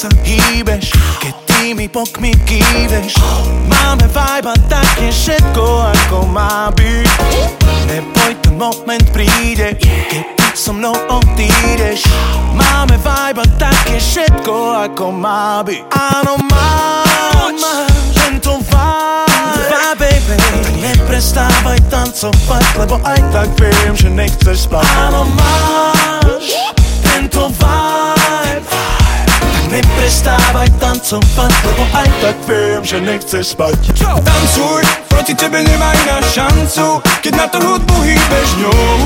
sa hýbeš Keď ty mi pokmi kýveš. Máme vibe a tak je všetko ako má byť. Neboj, ten moment príde Keď ty so mnou odídeš. Máme vibe a tak je všetko ako má byť. Áno, mám tento vibe. Vibe, baby. Neprestávaj tancovať Lebo aj tak viem, že nechceš spať. Áno, máš tento vibe Tak neprestávaj tancovať Lebo aj tak viem, že nechceš spať. Tancuj, proti tebe nemá iná šancu Keď na to hudbu hýbeš. Ňou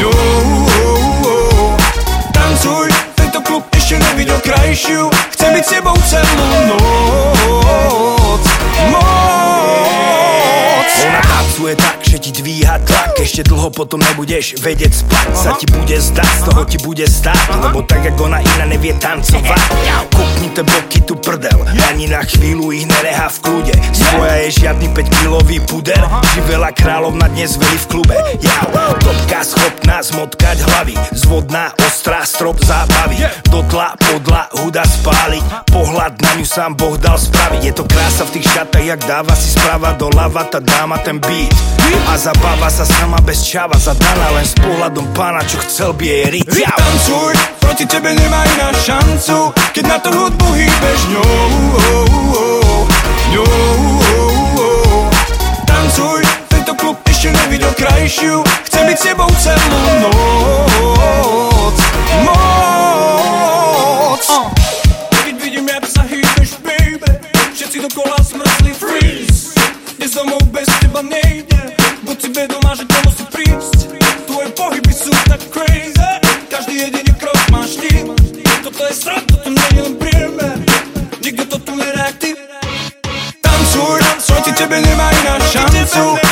ňou. Tancuj, tento klub ešte nevidel krajšiu Chcem byť s tebou celú noc. Moc. Ona tancuje tak, že ti dvíha tlak Ešte dlho potom nebudeš vedieť spať. Sa ti bude zdať, z toho ti bude stáť Lebo tak, ako ona iná nevie tancovať. Kuknite boky tu prdel Ani na chvíľu ich nereha v kľude. Svoja je žiadny 5-kilový puder Živela kráľovna dnes veli v klube. Ja, topka schopná zmotkať hlavy Zvodná, ostrá, strop zábavy. Do tla, podla, huda spáliť Pohľad na ňu sám Boh dal spraviť. Je to krása v tých šatách, jak dáva si správa doľava Tá dáma ten beat A zabáva sa sama bez čava Zadaná len s pohľadom pána, čo chcel by jej riť. Tancuj, proti tebe nemá iná šancu Keď na to hudbu hýbeš ňou ňou Tancuj, tento klub ešte nevidel krajšiu Chcem byť s tebou celú noc. Moc. Keď vidím, jak sa hýbeš, baby Všetci dokola zmrzli freeze. Dnes domov bez teba nejde Buď si vedomá, že ťa musí prísť. Tvoje pohyby sú tak crazy. Každý jediný krok máš ty. Toto je srad, toto nie je len priemer. Nikto to tu nerá jak ty Tancuj, tancuj, ti tebe nemá iná šancu.